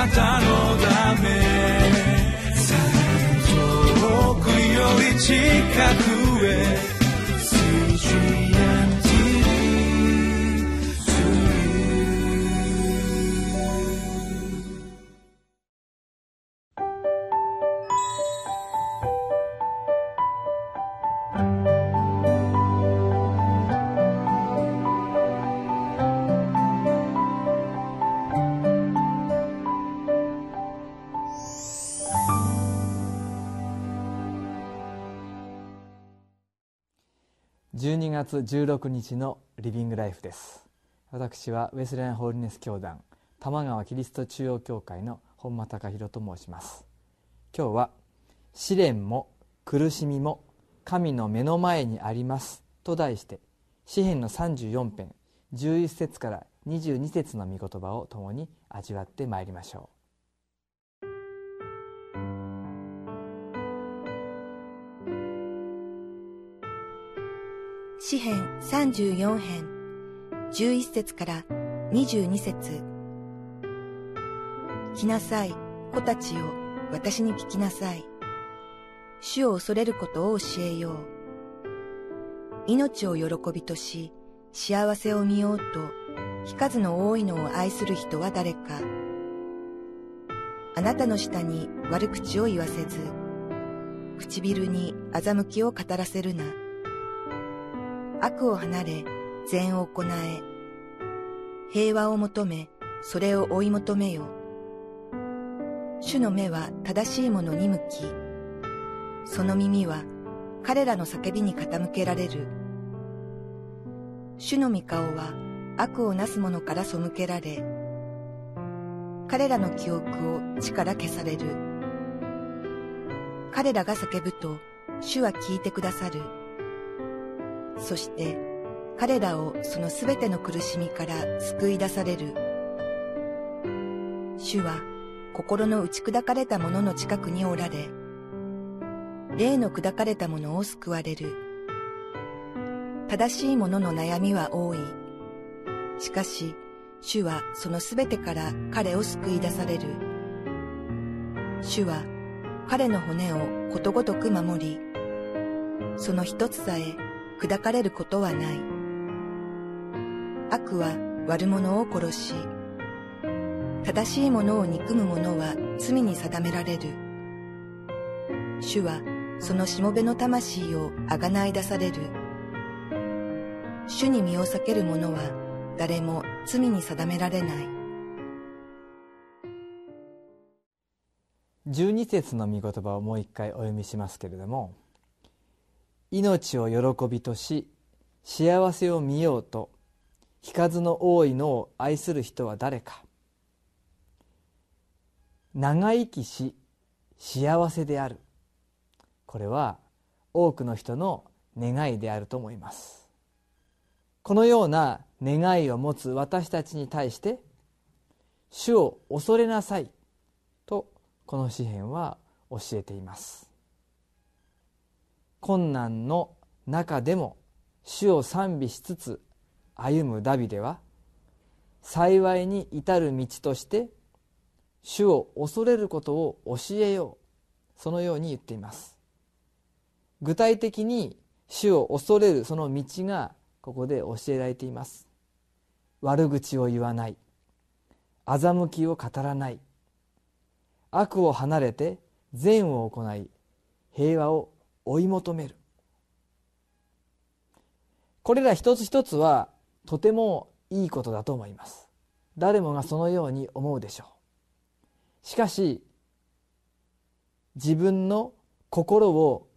なたのため。遠くより近く。12月16日のリビングライフです。私はウェスレンホーリネス教団玉川キリスト中央教会の本間隆弘と申します。今日は試練も苦しみも神の目の前にありますと題して詩篇の34編11節から22節の御言葉を共に味わってまいりましょう。詩編34編11節から22節来なさい、子たちよ、私に聞きなさい。主を恐れることを教えよう。命を喜びとし、幸せを見ようと、日数の多いのを愛する人は誰か。あなたの下に悪口を言わせず、唇に欺きを語らせるな。悪を離れ、善を行え。平和を求め、それを追い求めよ。主の目は正しいものに向き、その耳は彼らの叫びに傾けられる。主の御顔は悪をなす者から背けられ、彼らの記憶を地から消される。彼らが叫ぶと主は聞いてくださる。そして彼らをそのすべての苦しみから救い出される。主は心の打ち砕かれた者の近くにおられ、霊の砕かれた者を救われる。正しい者の悩みは多い。しかし、主はそのすべてから彼を救い出される。主は彼の骨をことごとく守り、その一つさえ砕かれることはない。悪は悪者を殺し、正しいものを憎む者は罪に定められる。主はそのしもべの魂をあがない出される。主に身を避ける者は誰も罪に定められない。12節の御言葉をもう一回お読みしますけれども命を喜びとし幸せを見ようと日数の多いのを愛する人は誰か。長生きし幸せである。これは多くの人の願いであると思います。このような願いを持つ私たちに対して主を恐れなさいとこの詩篇は教えています。困難の中でも主を賛美しつつ歩むダビデは幸いに至る道として主を恐れることを教えよう。そのように言っています。具体的に主を恐れるその道がここで教えられています。悪口を言わない。欺きを語らない。悪を離れて善を行い平和を追い求める。これら一つ一つはとてもいいことだと思います。誰もがそのように思うでしょう。しかし自分の心を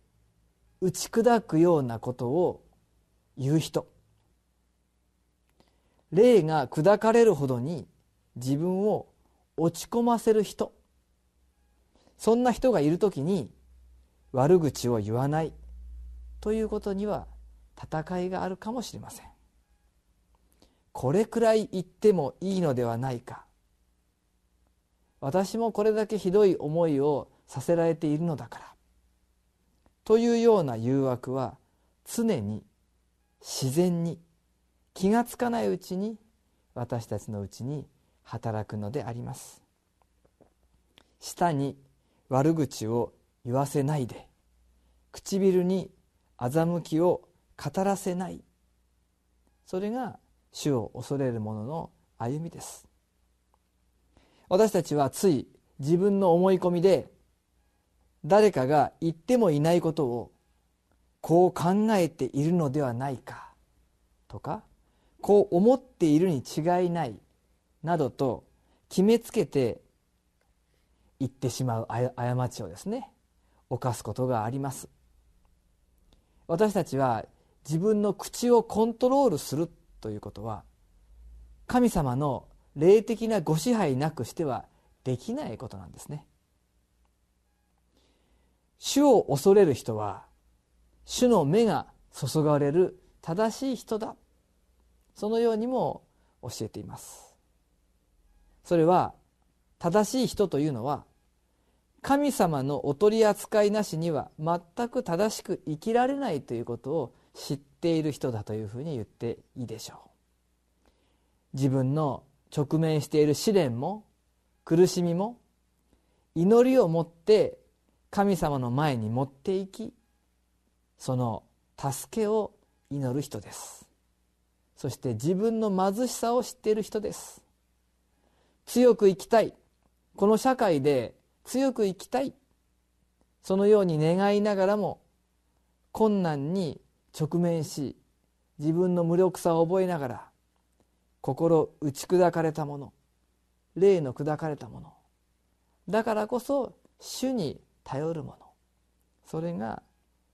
打ち砕くようなことを言う人。霊が砕かれるほどに自分を落ち込ませる人。そんな人がいる時に悪口を言わない。ということには戦いがあるかもしれません。これくらい言ってもいいのではないか。私もこれだけひどい思いをさせられているのだから。というような誘惑は常に自然に気がつかないうちに私たちのうちに働くのであります。舌に悪口を言わせないで。唇に欺きを語らせない。それが主を恐れる者の歩みです。私たちはつい自分の思い込みで誰かが言ってもいないことをこう考えているのではないかとかこう思っているに違いないなどと決めつけて言ってしまう過ちをですね犯すことがあります。私たちは自分の口をコントロールするということは神様の霊的なご支配なくしてはできないことなんですね。主を恐れる人は主の目が注がれる正しい人だ。そのようにも教えています。それは正しい人というのは神様のお取り扱いなしには全く正しく生きられないということを知っている人だというふうに言っていいでしょう。自分の直面している試練も苦しみも祈りを持って神様の前に持っていきその助けを祈る人です。そして自分の貧しさを知っている人です。強く生きたい。この社会で強く生きたい。そのように願いながらも困難に直面し自分の無力さを覚えながら心打ち砕かれたもの霊の砕かれたもの。だからこそ主に頼るもの。それが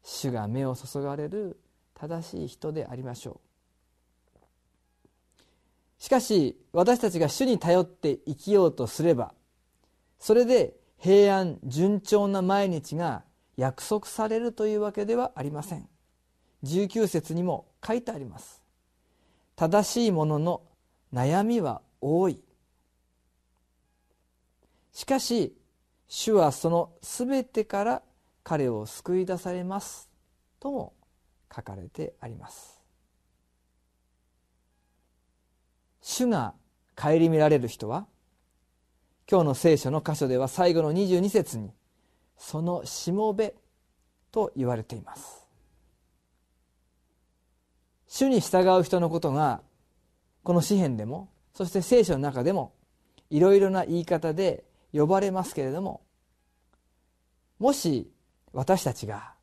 主が目を注がれる正しい人でありましょう。しかし私たちが主に頼って生きようとすればそれで平安順調な毎日が約束されるというわけではありません。19節にも書いてあります。正しいものの悩みは多い。しかし主はその全てから彼を救い出されますとも書かれてあります。主が顧みられる人は今日の聖書の箇所では最後の22節にそのしもべと言われています。主に従う人のことがこの詩篇でもそして聖書の中でもいろいろな言い方で呼ばれますけれどももし私たちが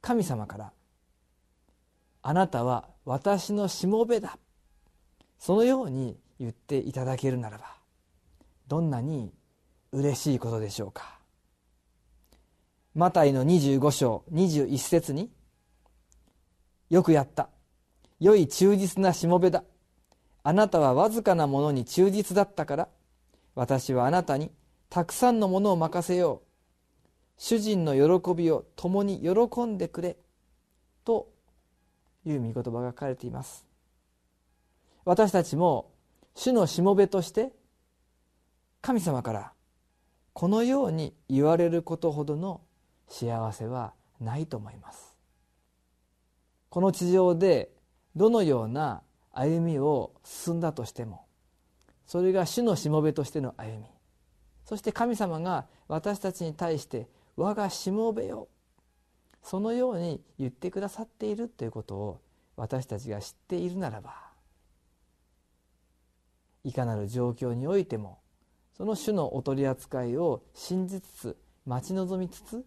神様から「あなたは私のしもべだ」そのように言っていただけるならばどんなに嬉しいことでしょうか。マタイの25章21節に「よくやった。良い忠実なしもべだ。あなたはわずかなものに忠実だったから。私はあなたにたくさんのものを任せよう。主人の喜びを共に喜んでくれ」という御言葉が書かれています。私たちも主のしもべとして神様からこのように言われることほどの幸せはないと思います。この地上でどのような歩みを進んだとしてもそれが主のしもべとしての歩み。そして神様が私たちに対して「我がしもべよ」そのように言ってくださっているということを私たちが知っているならばいかなる状況においてもその種のお取り扱いを信じつつ待ち望みつつ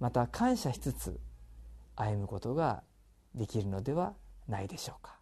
また感謝しつつ歩むことができるのではないでしょうか。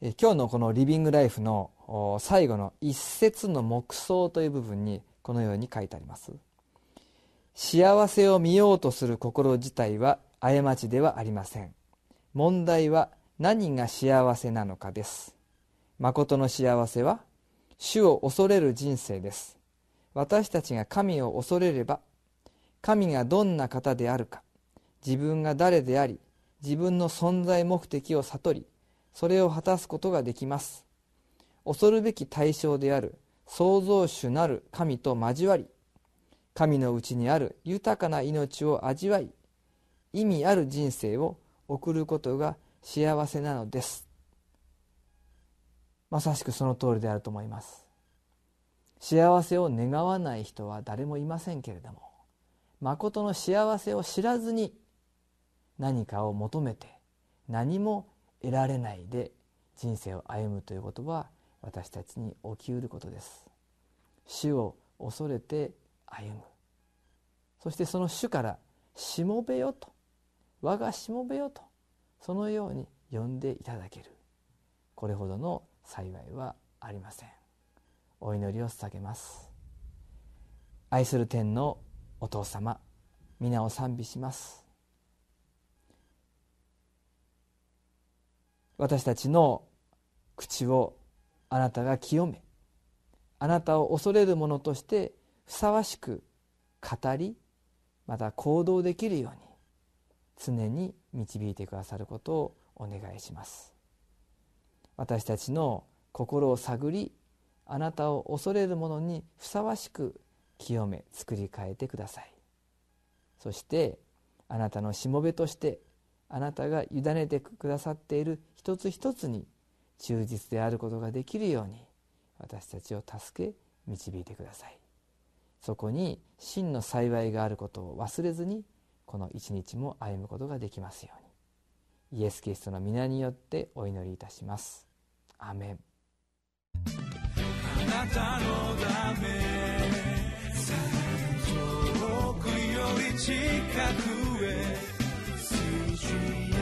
今日のこのリビングライフの最後の一節の黙想という部分にこのように書いてあります。幸せを見ようとする心自体は過ちではありません。問題は何が幸せなのかです。誠の幸せは主を恐れる人生です。私たちが神を恐れれば神がどんな方であるか自分が誰であり自分の存在目的を悟りそれを果たすことができます。恐るべき対象である創造主なる神と交わり神のうちにある豊かな命を味わい意味ある人生を送ることが幸せなのです。まさしくその通りであると思います。幸せを願わない人は誰もいませんけれども誠の幸せを知らずに何かを求めて何も得られないで人生を歩むということは私たちに起きうることです。主を恐れて歩む。そしてその主から「しもべよ」と「我がしもべよ」とそのように呼んでいただける。これほどの幸いはありません。お祈りを捧げます。愛する天のお父様皆を賛美します。私たちの口をあなたが清めあなたを恐れる者としてふさわしく語りまた行動できるように常に導いてくださることをお願いします。私たちの心を探りあなたを恐れる者にふさわしく清め作り変えてください。そしてあなたのしもべとしてあなたが委ねてくださっている一つ一つに忠実であることができるように私たちを助け導いてください。そこに真の幸いがあることを忘れずにこの一日も歩むことができますように。イエス・キリストの皆によってお祈りいたします。アメン。あなたのため遠くより近く tree.